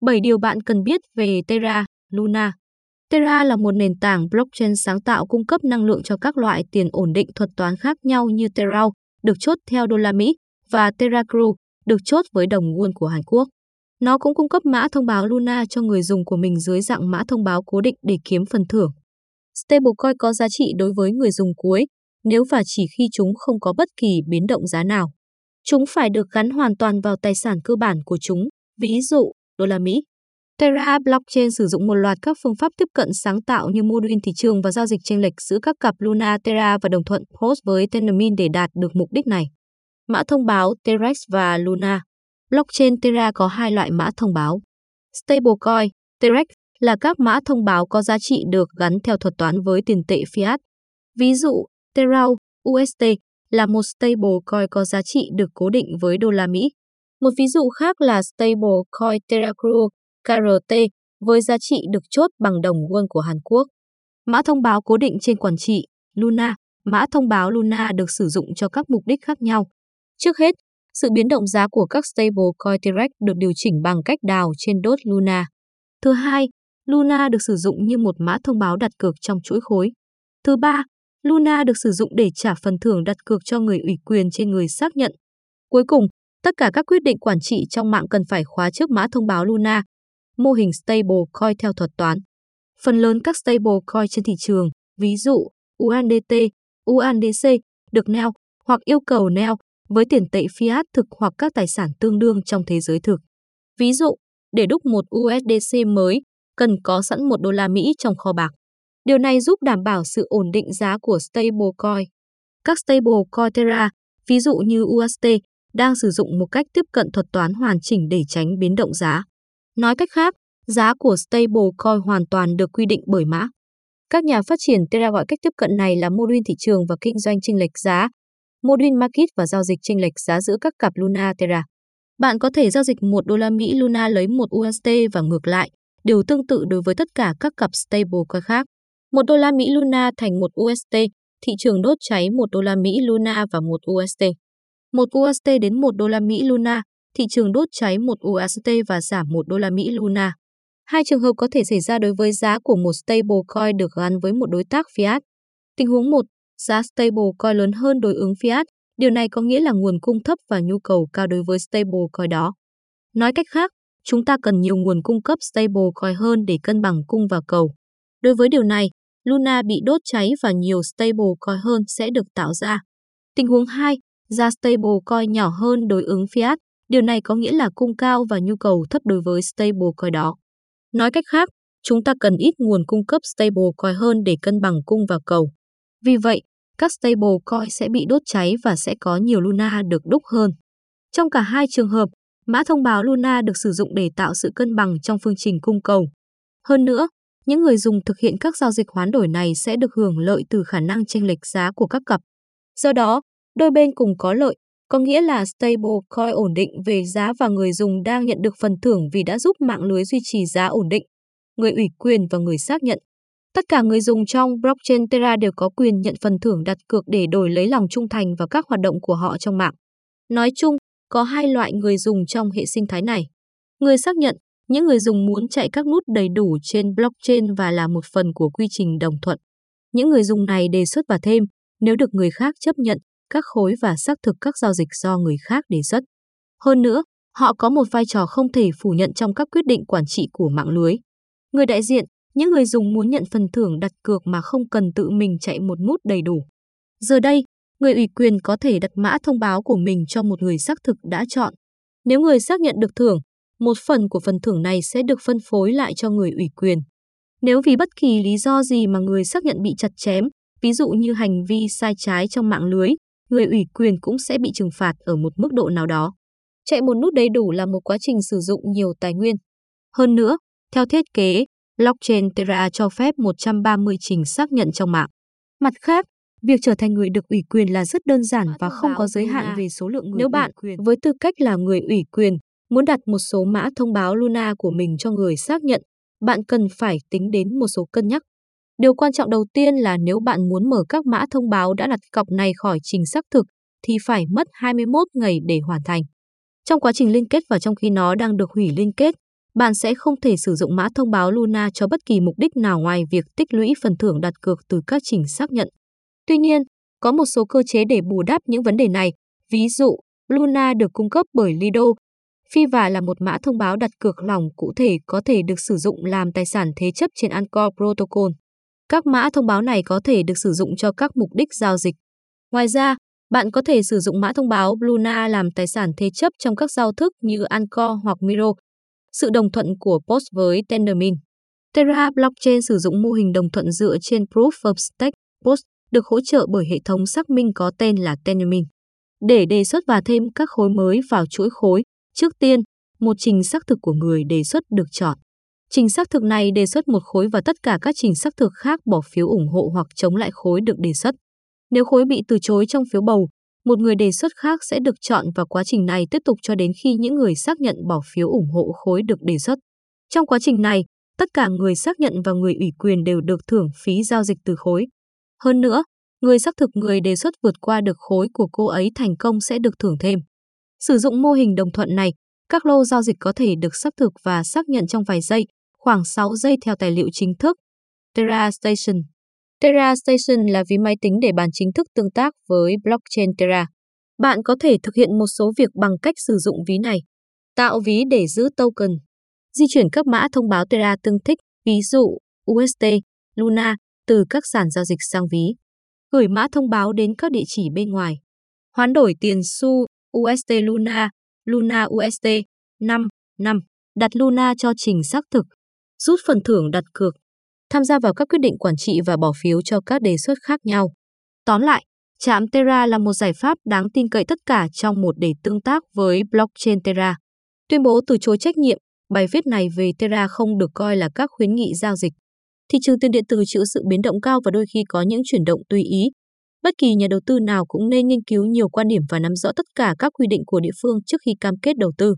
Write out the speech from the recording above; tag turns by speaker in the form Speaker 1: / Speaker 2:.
Speaker 1: 7 điều bạn cần biết về Terra, Luna. Terra là một nền tảng blockchain sáng tạo cung cấp năng lượng cho các loại tiền ổn định thuật toán khác nhau như Terra, được chốt theo đô la Mỹ, và Terra Crew, được chốt với đồng won của Hàn Quốc. Nó cũng cung cấp mã thông báo Luna cho người dùng của mình dưới dạng mã thông báo cố định để kiếm phần thưởng. Stablecoin có giá trị đối với người dùng cuối, nếu và chỉ khi chúng không có bất kỳ biến động giá nào. Chúng phải được gắn hoàn toàn vào tài sản cơ bản của chúng, ví dụ, đô la Mỹ. Terra Blockchain sử dụng một loạt các phương pháp tiếp cận sáng tạo như mô đun thị trường và giao dịch chênh lệch giữa các cặp Luna Terra và đồng thuận Post với Tendermint để đạt được mục đích này. Mã thông báo Terex và Luna. Blockchain Terra có hai loại mã thông báo. Stablecoin, Terex là các mã thông báo có giá trị được gắn theo thuật toán với tiền tệ fiat. Ví dụ, Terra UST là một stablecoin có giá trị được cố định với đô la Mỹ. Một ví dụ khác là stablecoin TerraCru KRT với giá trị được chốt bằng đồng won của Hàn Quốc. Mã thông báo cố định trên quản trị Luna, mã thông báo Luna được sử dụng cho các mục đích khác nhau. Trước hết, sự biến động giá của các stablecoin T-Rex được điều chỉnh bằng cách đào trên đốt Luna. Thứ hai, Luna được sử dụng như một mã thông báo đặt cược trong chuỗi khối. Thứ ba, Luna được sử dụng để trả phần thưởng đặt cược cho người ủy quyền trên người xác nhận. Cuối cùng, tất cả các quyết định quản trị trong mạng cần phải khóa trước mã thông báo Luna, mô hình stablecoin theo thuật toán. Phần lớn các stablecoin trên thị trường, ví dụ USDT, USDC, được neo hoặc yêu cầu neo với tiền tệ fiat thực hoặc các tài sản tương đương trong thế giới thực. Ví dụ, để đúc một USDC mới, cần có sẵn một đô la Mỹ trong kho bạc. Điều này giúp đảm bảo sự ổn định giá của stablecoin. Các stablecoin Terra, ví dụ như UST, đang sử dụng một cách tiếp cận thuật toán hoàn chỉnh để tránh biến động giá. Nói cách khác, giá của stablecoin hoàn toàn được quy định bởi mã. Các nhà phát triển Terra gọi cách tiếp cận này là mô đun thị trường và kinh doanh chênh lệch giá, mô đun market và giao dịch chênh lệch giá giữa các cặp Luna Terra. Bạn có thể giao dịch 1 đô la Mỹ Luna lấy 1 USD và ngược lại, điều tương tự đối với tất cả các cặp stablecoin khác. 1 đô la Mỹ Luna thành 1 USD, thị trường đốt cháy 1 đô la Mỹ Luna và 1 USD. 1 UST đến 1 đô la Mỹ Luna, thị trường đốt cháy 1 UST và giảm 1 đô la Mỹ Luna. Hai trường hợp có thể xảy ra đối với giá của một stablecoin được gắn với một đối tác fiat. Tình huống 1, giá stablecoin lớn hơn đối ứng fiat, điều này có nghĩa là nguồn cung thấp và nhu cầu cao đối với stablecoin đó. Nói cách khác, chúng ta cần nhiều nguồn cung cấp stablecoin hơn để cân bằng cung và cầu. Đối với điều này, Luna bị đốt cháy và nhiều stablecoin hơn sẽ được tạo ra. Tình huống 2, giá stablecoin nhỏ hơn đối ứng fiat, điều này có nghĩa là cung cao và nhu cầu thấp đối với stablecoin đó. Nói cách khác, chúng ta cần ít nguồn cung cấp stablecoin hơn để cân bằng cung và cầu. Vì vậy, các stablecoin sẽ bị đốt cháy và sẽ có nhiều Luna được đúc hơn. Trong cả hai trường hợp, mã thông báo Luna được sử dụng để tạo sự cân bằng trong phương trình cung cầu. Hơn nữa, những người dùng thực hiện các giao dịch hoán đổi này sẽ được hưởng lợi từ khả năng chênh lệch giá của các cặp. Do đó, đôi bên cùng có lợi, có nghĩa là stablecoin ổn định về giá và người dùng đang nhận được phần thưởng vì đã giúp mạng lưới duy trì giá ổn định. Người ủy quyền và người xác nhận. Tất cả người dùng trong blockchain Terra đều có quyền nhận phần thưởng đặt cược để đổi lấy lòng trung thành và các hoạt động của họ trong mạng. Nói chung, có hai loại người dùng trong hệ sinh thái này. Người xác nhận, những người dùng muốn chạy các nút đầy đủ trên blockchain và là một phần của quy trình đồng thuận. Những người dùng này đề xuất và thêm, nếu được người khác chấp nhận, các khối và xác thực các giao dịch do người khác đề xuất. Hơn nữa, họ có một vai trò không thể phủ nhận trong các quyết định quản trị của mạng lưới. Người đại diện, những người dùng muốn nhận phần thưởng đặt cược mà không cần tự mình chạy một nút đầy đủ. Giờ đây, người ủy quyền có thể đặt mã thông báo của mình cho một người xác thực đã chọn. Nếu người xác nhận được thưởng, một phần của phần thưởng này sẽ được phân phối lại cho người ủy quyền. Nếu vì bất kỳ lý do gì mà người xác nhận bị chặt chém, ví dụ như hành vi sai trái trong mạng lưới, người ủy quyền cũng sẽ bị trừng phạt ở một mức độ nào đó. Chạy một nút đầy đủ là một quá trình sử dụng nhiều tài nguyên. Hơn nữa, theo thiết kế, blockchain Terra cho phép 130 trình xác nhận trong mạng. Mặt khác, việc trở thành người được ủy quyền là rất đơn giản và không có giới hạn về số lượng người Nếu bạn, quyền. với tư cách là người ủy quyền, muốn đặt một số mã thông báo Luna của mình cho người xác nhận, bạn cần phải tính đến một số cân nhắc. Điều quan trọng đầu tiên là nếu bạn muốn mở các mã thông báo đã đặt cọc này khỏi trình xác thực thì phải mất 21 ngày để hoàn thành. Trong quá trình liên kết và trong khi nó đang được hủy liên kết, bạn sẽ không thể sử dụng mã thông báo Luna cho bất kỳ mục đích nào ngoài việc tích lũy phần thưởng đặt cược từ các trình xác nhận. Tuy nhiên, có một số cơ chế để bù đắp những vấn đề này. Ví dụ, Luna được cung cấp bởi Lido. Phi và là một mã thông báo đặt cược lỏng cụ thể có thể được sử dụng làm tài sản thế chấp trên Anchor Protocol. Các mã thông báo này có thể được sử dụng cho các mục đích giao dịch. Ngoài ra, bạn có thể sử dụng mã thông báo Luna làm tài sản thế chấp trong các giao thức như Anchor hoặc Miro. Sự đồng thuận của POS với Tendermint. Terra Blockchain sử dụng mô hình đồng thuận dựa trên Proof of Stake POS được hỗ trợ bởi hệ thống xác minh có tên là Tendermint. Để đề xuất và thêm các khối mới vào chuỗi khối, trước tiên, một trình xác thực của người đề xuất được chọn. Trình xác thực này đề xuất một khối và tất cả các trình xác thực khác bỏ phiếu ủng hộ hoặc chống lại khối được đề xuất. Nếu khối bị từ chối trong phiếu bầu, một người đề xuất khác sẽ được chọn và quá trình này tiếp tục cho đến khi những người xác nhận bỏ phiếu ủng hộ khối được đề xuất. Trong quá trình này, tất cả người xác nhận và người ủy quyền đều được thưởng phí giao dịch từ khối. Hơn nữa, người xác thực người đề xuất vượt qua được khối của cô ấy thành công sẽ được thưởng thêm. Sử dụng mô hình đồng thuận này, các lô giao dịch có thể được xác thực và xác nhận trong vài giây, khoảng 6 giây theo tài liệu chính thức. Terra Station Terra Station là ví máy tính để bàn chính thức tương tác với blockchain Terra. Bạn có thể thực hiện một số việc bằng cách sử dụng ví này. Tạo ví để giữ token. Di chuyển các mã thông báo Terra tương thích, ví dụ UST, Luna, từ các sàn giao dịch sang ví. Gửi mã thông báo đến các địa chỉ bên ngoài. Hoán đổi tiền xu UST Luna, Luna UST 5, 5. Đặt Luna cho trình xác thực. Rút phần thưởng đặt cược. Tham gia vào các quyết định quản trị và bỏ phiếu cho các đề xuất khác nhau. Tóm lại, Trạm Terra là một giải pháp đáng tin cậy tất cả trong một để tương tác với blockchain Terra. Tuyên bố từ chối trách nhiệm, bài viết này về Terra không được coi là các khuyến nghị giao dịch. Thị trường tiền điện tử chịu sự biến động cao và đôi khi có những chuyển động tùy ý. Bất kỳ nhà đầu tư nào cũng nên nghiên cứu nhiều quan điểm và nắm rõ tất cả các quy định của địa phương trước khi cam kết đầu tư.